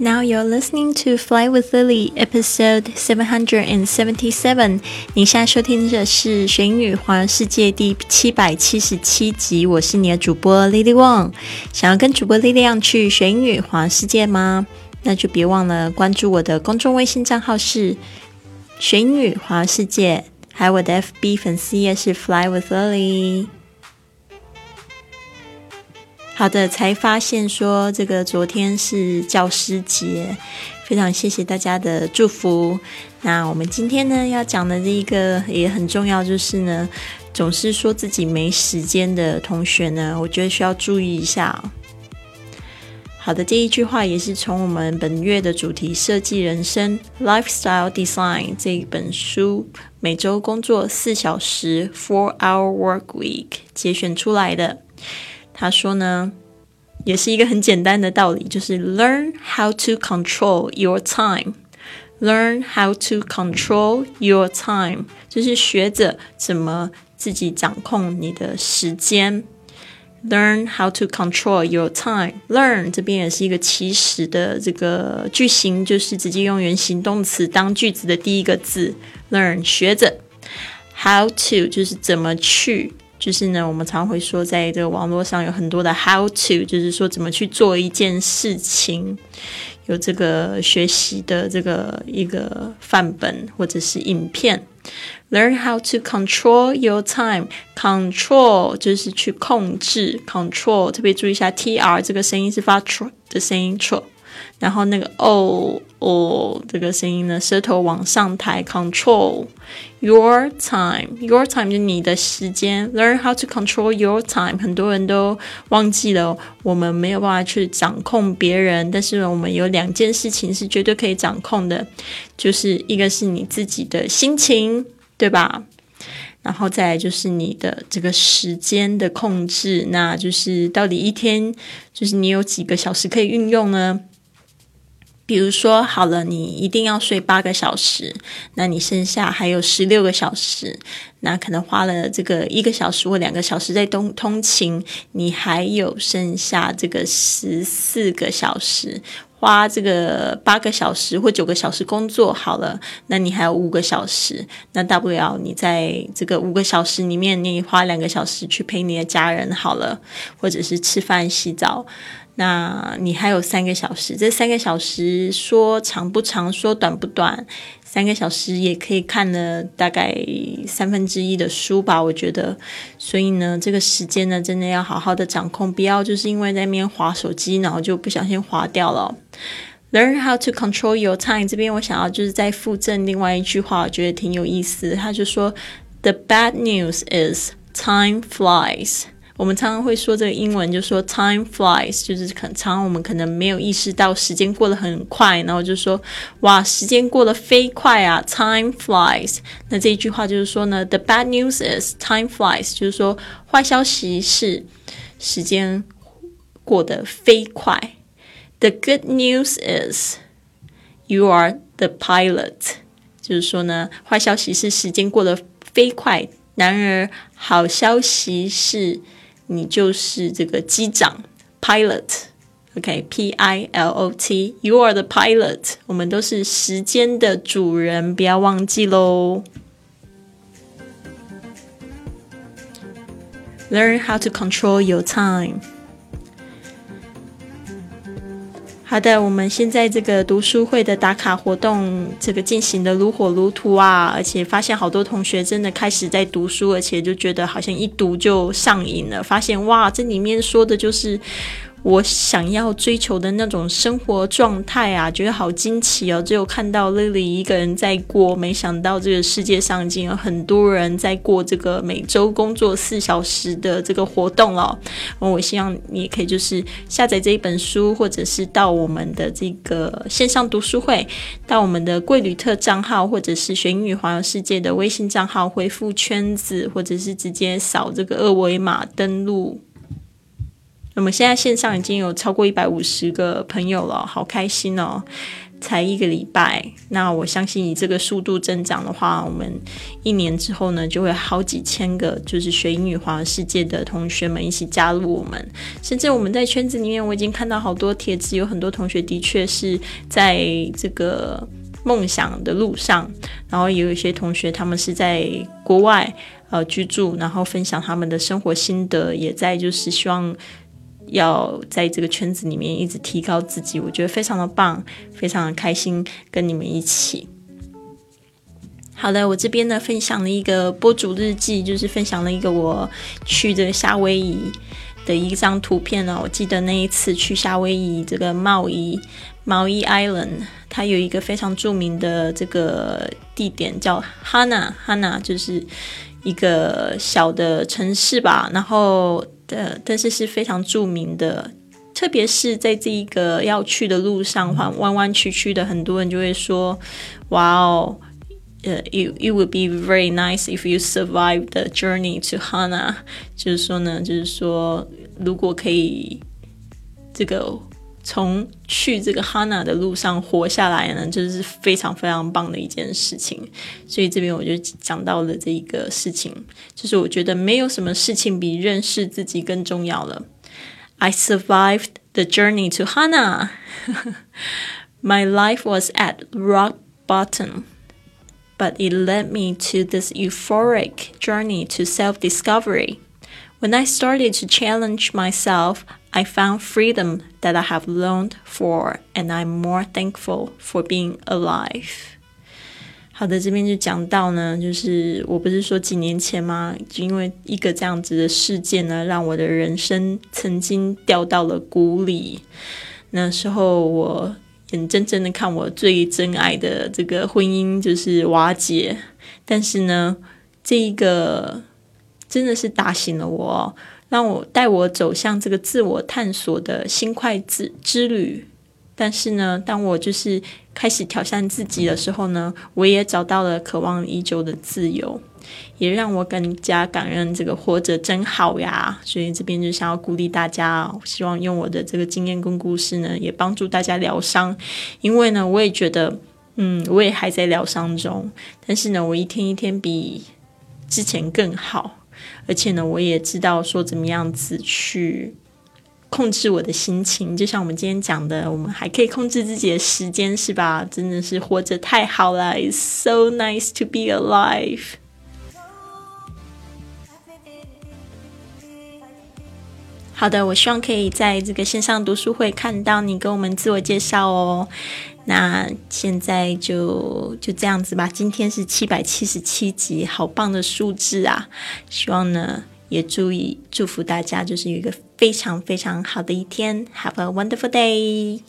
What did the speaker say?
Now you're listening to Fly with Lily, episode seven hundred and seventy-seven. 你现在收听的是《学英语环游世界》第七百七十七集。我是你的主播 Lily Wong。想要跟主播力量去学英语环游世界吗？那就别忘了关注我的公众微信账号是“学英语环游世界”，还有我的 FB 粉丝页是 “Fly with Lily”。 好的，才发现说这个昨天是教师节，非常谢谢大家的祝福。那我们今天呢要讲的这一个也很重要，就是呢，总是说自己没时间的同学呢，我觉得需要注意一下。好的，这一句话也是从我们本月的主题设计人生 （Lifestyle Design） 这一本书每周工作四小时 （Four Hour Work Week） 节选出来的。他说呢，也是一个很简单的道理，就是 learn how to control your time。learn how to control your time，就是学着怎么自己掌控你的时间。learn how to control your time。learn 这边也是一个起始的这个句型，就是直接用原形动词当句子的第一个字。learn 学着，how to 就是怎么去。就是呢，我们常会说，在这个网络上有很多的 how to，就是说怎么去做一件事情，有这个学习的这个一个范本或者是影片。Learn how to control your time，control 就是去控制，control 特别注意一下，tr 这个声音是发 tr 的声音，tr。然后那个哦哦这个声音呢，舌头往上抬，control your time，your time 就你的时间，learn how to control your time。很多人都忘记了，我们没有办法去掌控别人，但是我们有两件事情是绝对可以掌控的，就是一个是你自己的心情，对吧？然后再来就是你的这个时间的控制，那就是到底一天就是你有几个小时可以运用呢？比如说，好了，你一定要睡八个小时，那你剩下还有十六个小时，那可能花了这个一个小时或两个小时在通通勤，你还有剩下这个十四个小时，花这个八个小时或九个小时工作好了，那你还有五个小时，那大不了你在这个五个小时里面，你花两个小时去陪你的家人好了，或者是吃饭、洗澡。那你还有三个小时，这三个小时说长不长，说短不短，三个小时也可以看了大概三分之一的书吧，我觉得。所以呢，这个时间呢，真的要好好的掌控，不要就是因为在那边划手机，然后就不小心划掉了。Learn how to control your time。这边我想要就是再附赠另外一句话，我觉得挺有意思。他就说：“The bad news is time flies。”我们常常会说这个英文，就说 time flies，就是很常我们可能没有意识到时间过得很快，然后就说哇，时间过得飞快啊，time flies。那这一句话就是说呢，the bad news is time flies，就是说坏消息是时间过得飞快。The good news is you are the pilot，就是说呢，坏消息是时间过得飞快，然而好消息是。你就是这个机长，pilot，OK，P I L O T，You are the pilot。我们都是时间的主人，不要忘记喽。Learn how to control your time。 好的，我们现在这个读书会的打卡活动，这个进行的如火如荼啊，而且发现好多同学真的开始在读书，而且就觉得好像一读就上瘾了，发现哇，这里面说的就是。我想要追求的那种生活状态啊，觉得好惊奇哦！只有看到 Lily 一个人在过，没想到这个世界上已经有很多人在过这个每周工作四小时的这个活动了。我希望你也可以就是下载这一本书，或者是到我们的这个线上读书会，到我们的贵旅特账号，或者是学英语环游世界的微信账号回复圈子，或者是直接扫这个二维码登录。那么现在线上已经有超过一百五十个朋友了，好开心哦！才一个礼拜，那我相信以这个速度增长的话，我们一年之后呢，就会好几千个就是学英语华世界的同学们一起加入我们。甚至我们在圈子里面，我已经看到好多帖子，有很多同学的确是在这个梦想的路上，然后也有一些同学他们是在国外呃居住，然后分享他们的生活心得，也在就是希望。要在这个圈子里面一直提高自己，我觉得非常的棒，非常的开心跟你们一起。好的，我这边呢分享了一个播主日记，就是分享了一个我去这个夏威夷的一张图片呢。我记得那一次去夏威夷这个贸易毛伊 Island，它有一个非常著名的这个地点叫 Hana，Hana 就是一个小的城市吧，然后。呃，但是是非常著名的，特别是在这一个要去的路上，弯弯弯曲曲的，很多人就会说：“哇哦，呃，you you would be very nice if you survive the journey to Hana。”就是说呢，就是说，如果可以这个。从去这个哈娜的路上活下来呢，就是非常非常棒的一件事情。所以这边我就讲到了这一个事情，就是我觉得没有什么事情比认识自己更重要了。I survived the journey to Hana. My life was at rock bottom, but it led me to this euphoric journey to self discovery. When I started to challenge myself, I found freedom that I have longed for, and I'm more thankful for being alive. 好的，这边就讲到呢，就是我不是说几年前吗？就因为一个这样子的事件呢，让我的人生曾经掉到了谷里。那时候我眼睁睁的看我最真爱的这个婚姻就是瓦解，但是呢，这一个。真的是打醒了我，让我带我走向这个自我探索的新快之之旅。但是呢，当我就是开始挑战自己的时候呢，我也找到了渴望已久的自由，也让我更加感恩这个活着真好呀。所以这边就想要鼓励大家，希望用我的这个经验跟故事呢，也帮助大家疗伤。因为呢，我也觉得，嗯，我也还在疗伤中，但是呢，我一天一天比之前更好。而且呢，我也知道说怎么样子去控制我的心情，就像我们今天讲的，我们还可以控制自己的时间，是吧？真的是活着太好了，so nice to be alive。好的，我希望可以在这个线上读书会看到你跟我们自我介绍哦。那现在就就这样子吧。今天是七百七十七集，好棒的数字啊！希望呢也注意祝福大家，就是有一个非常非常好的一天。Have a wonderful day。